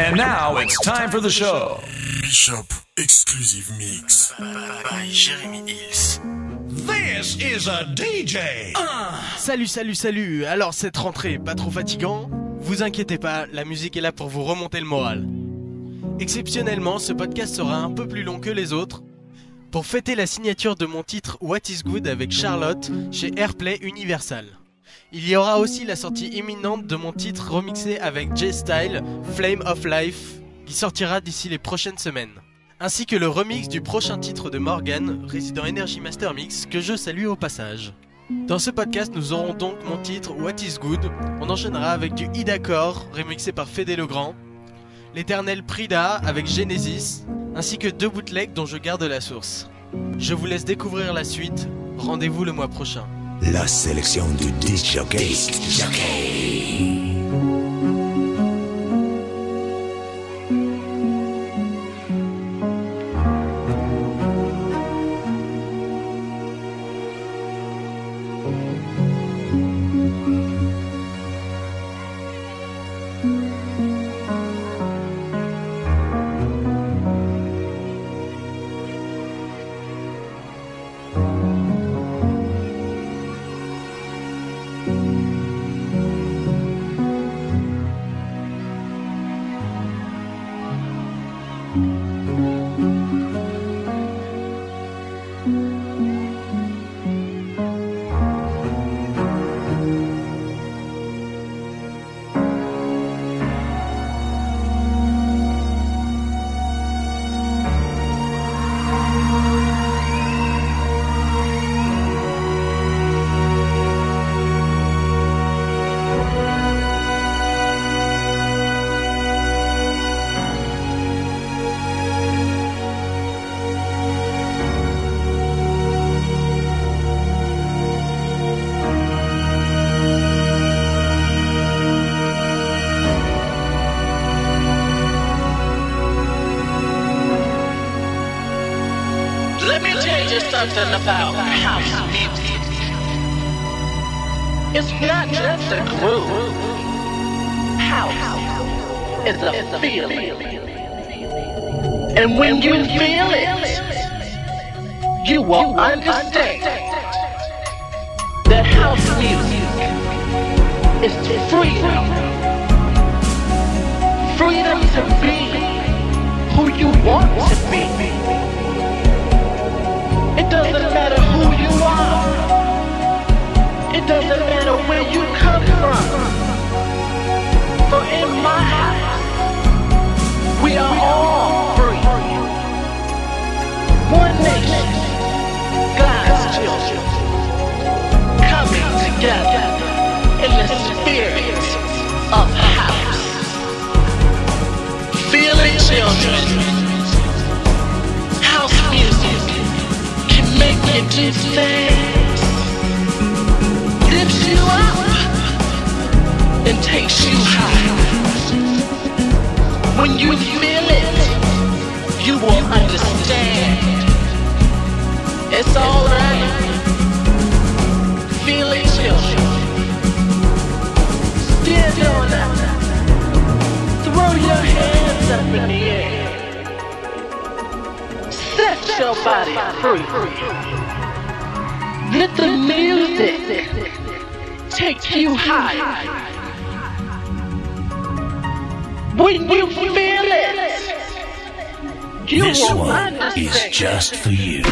And now it's time for the show. Bishop Exclusive Mix by Jeremy Hills. This is a DJ. Salut, salut, salut Alors cette rentrée, pas trop fatigant Vous inquiétez pas, la musique est là pour vous remonter le moral. Exceptionnellement, ce podcast sera un peu plus long que les autres. Pour fêter la signature de mon titre What is Good avec Charlotte chez Airplay Universal. Il y aura aussi la sortie imminente de mon titre remixé avec J-Style, Flame of Life, qui sortira d'ici les prochaines semaines. Ainsi que le remix du prochain titre de Morgan, résident Energy Master Mix, que je salue au passage. Dans ce podcast, nous aurons donc mon titre What is Good? On enchaînera avec du Idacor, remixé par Fédé Legrand, l'éternel Prida avec Genesis, ainsi que deux bootlegs dont je garde la source. Je vous laisse découvrir la suite. Rendez-vous le mois prochain. La sélection du disc jockey. Something about house music. It's not just a groove. House is a feeling. And when you feel it, you will understand that house music is freedom. Freedom to be who you want to be. It doesn't matter who you are. It doesn't matter where you come from. For in my house, we are all free. One nation, God's children, coming together in the spirit of house. Feeling children, you. Lifts you up and takes you high. When you feel it, you will understand. It's alright. On up. Throw your hands up in the air. Set your body free. Let the music take you high. When you feel it, you this one is just for you.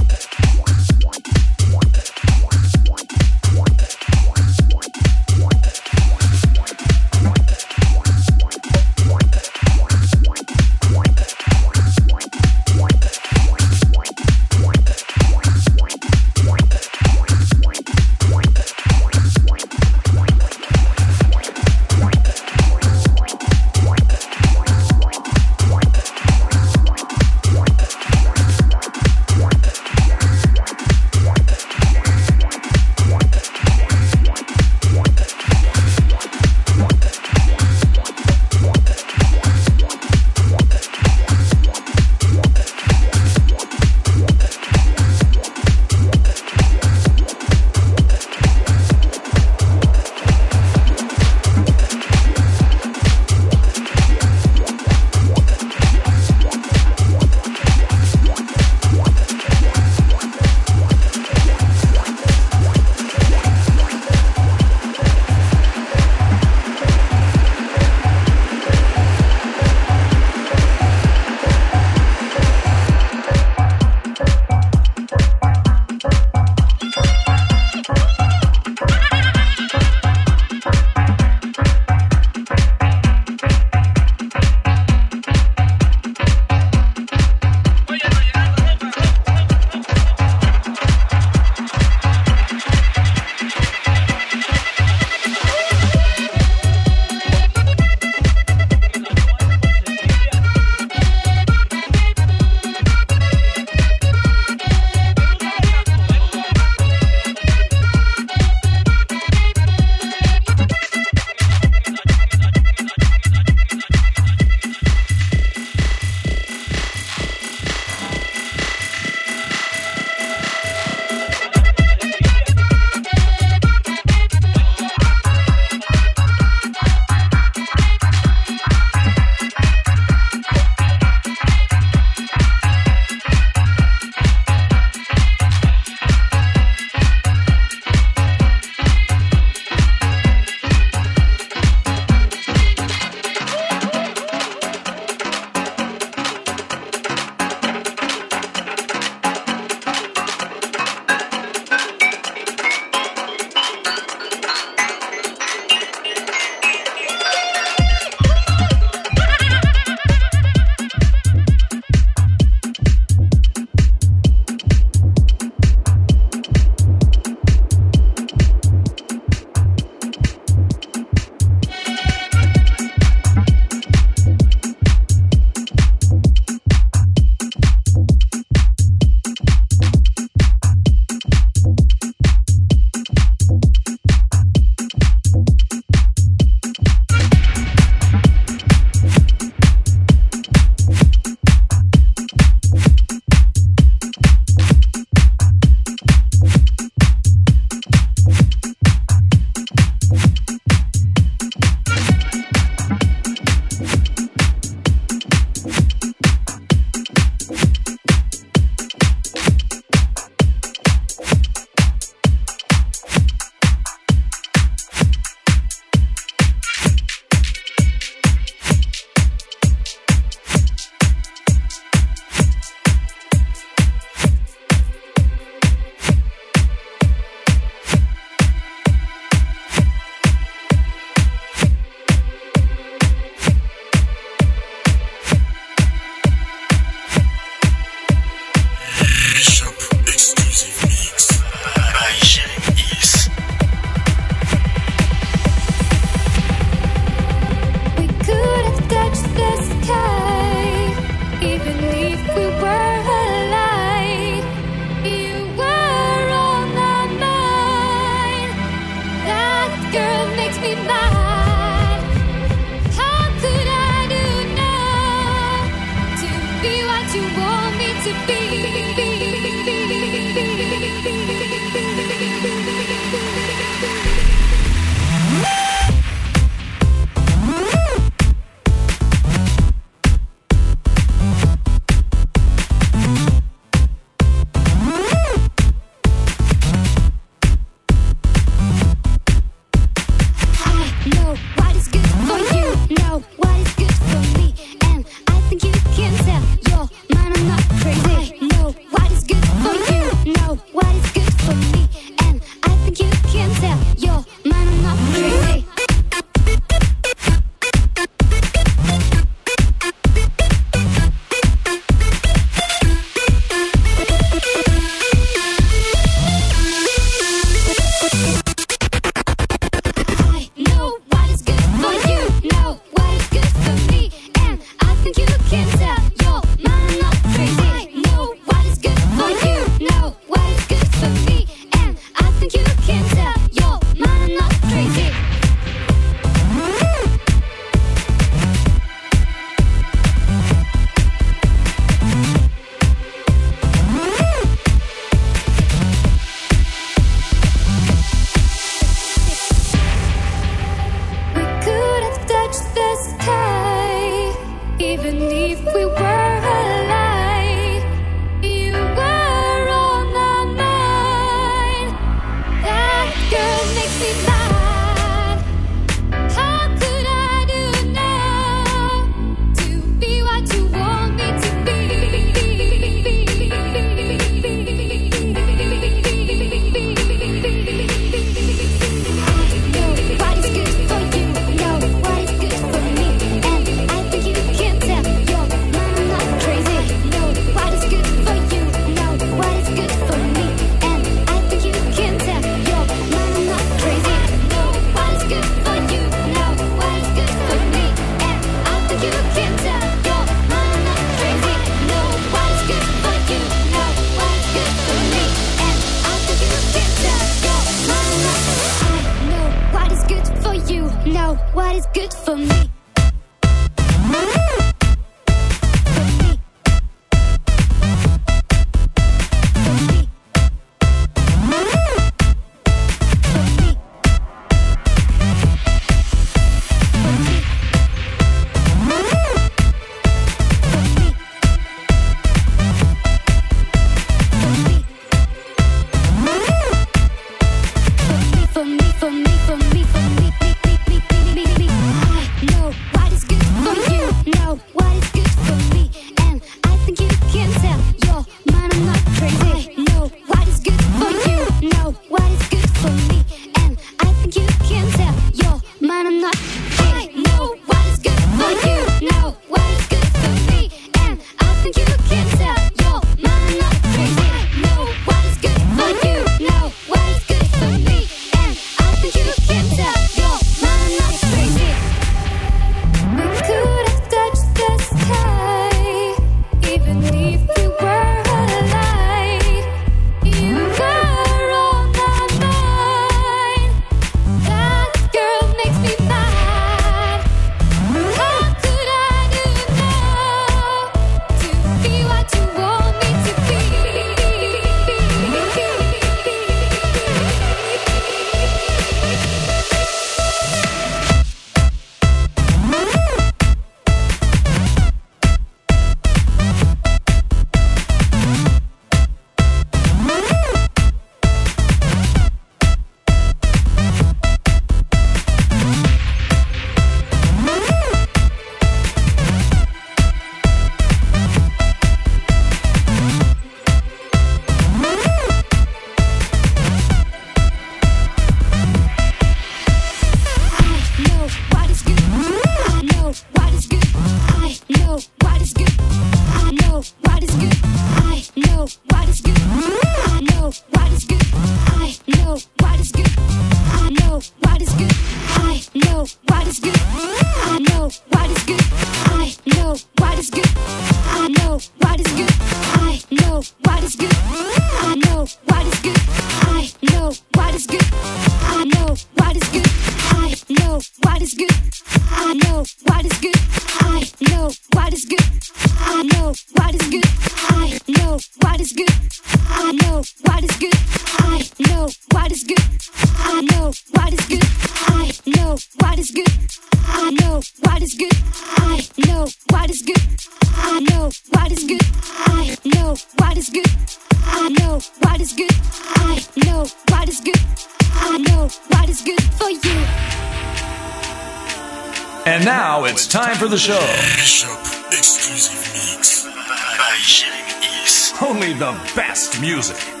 Only the best music.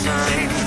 time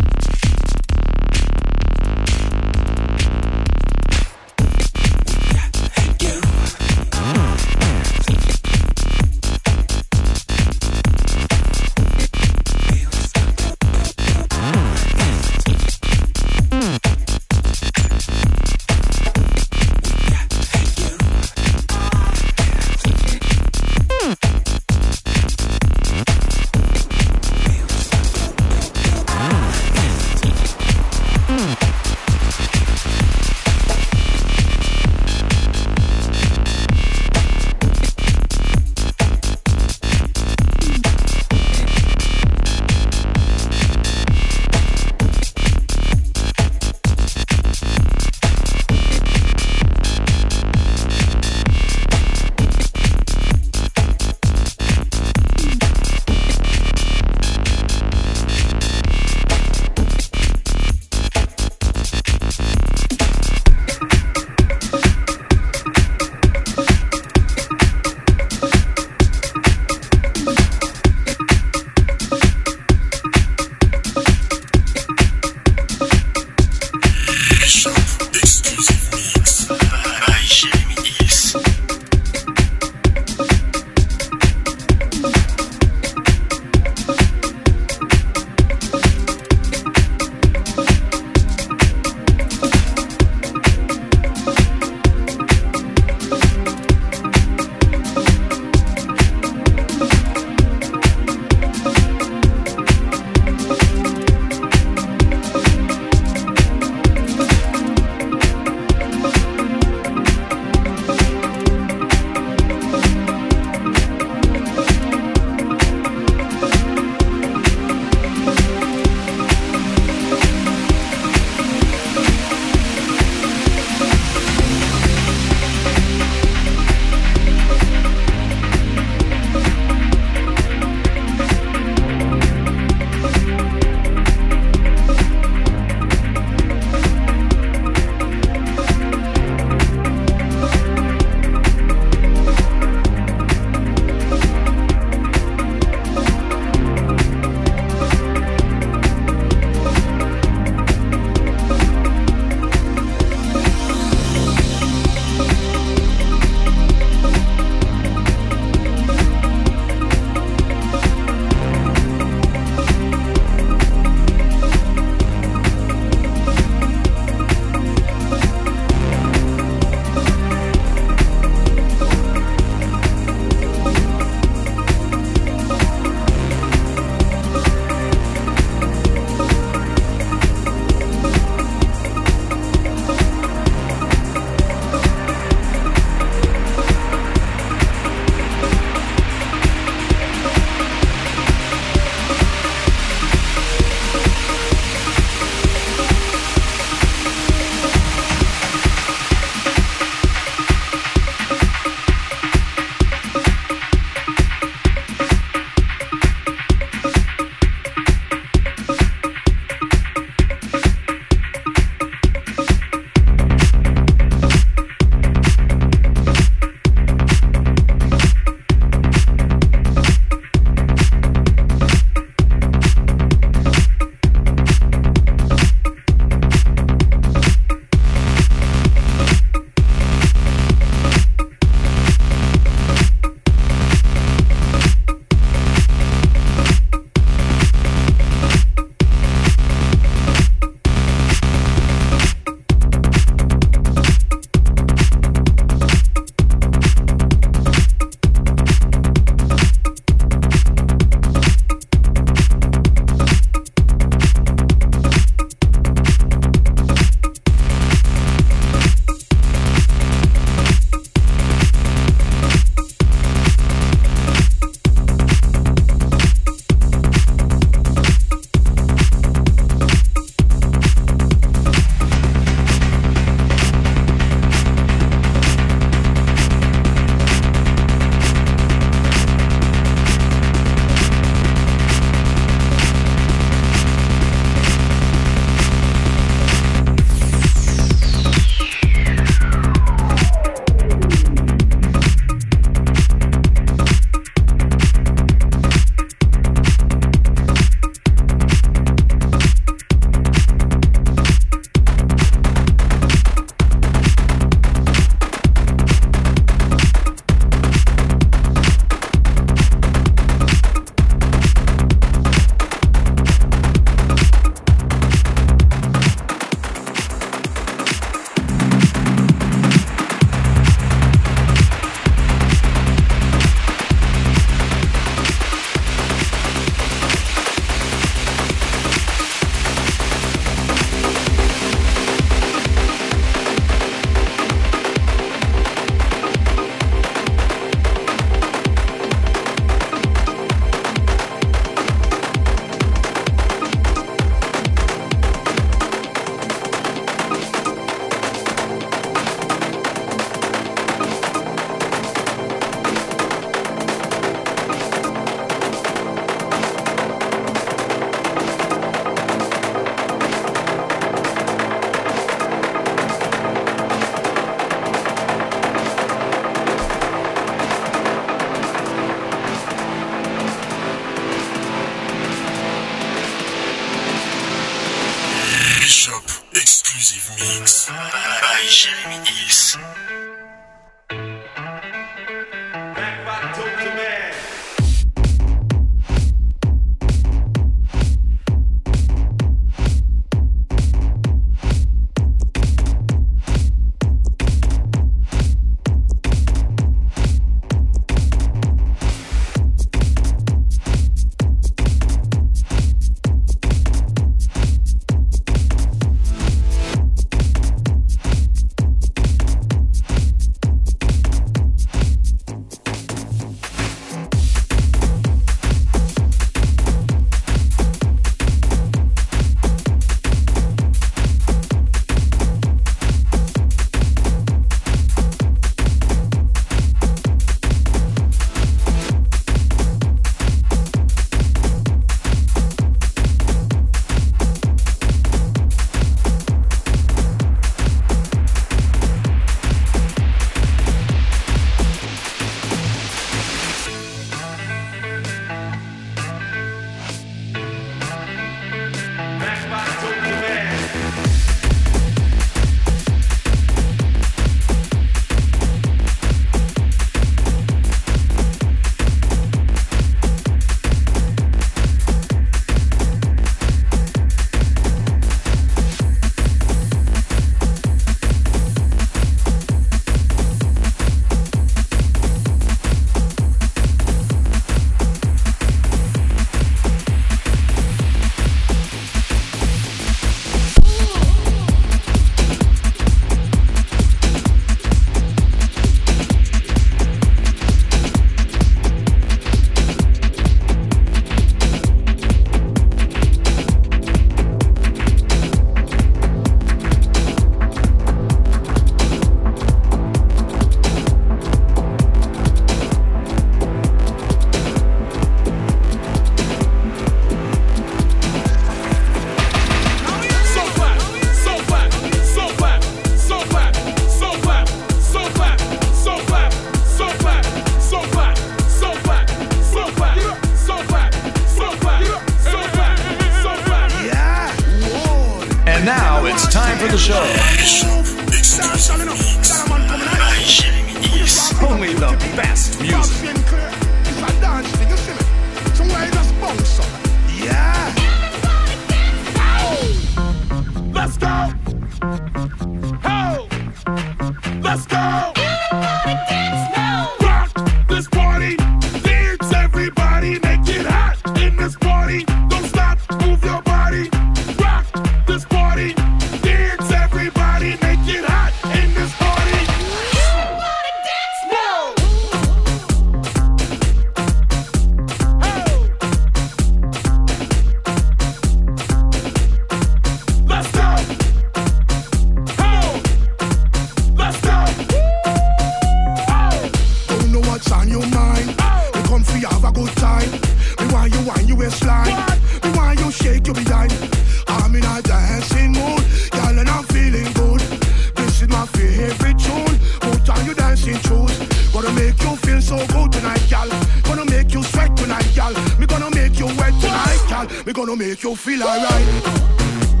girl. Gonna make you feel alright.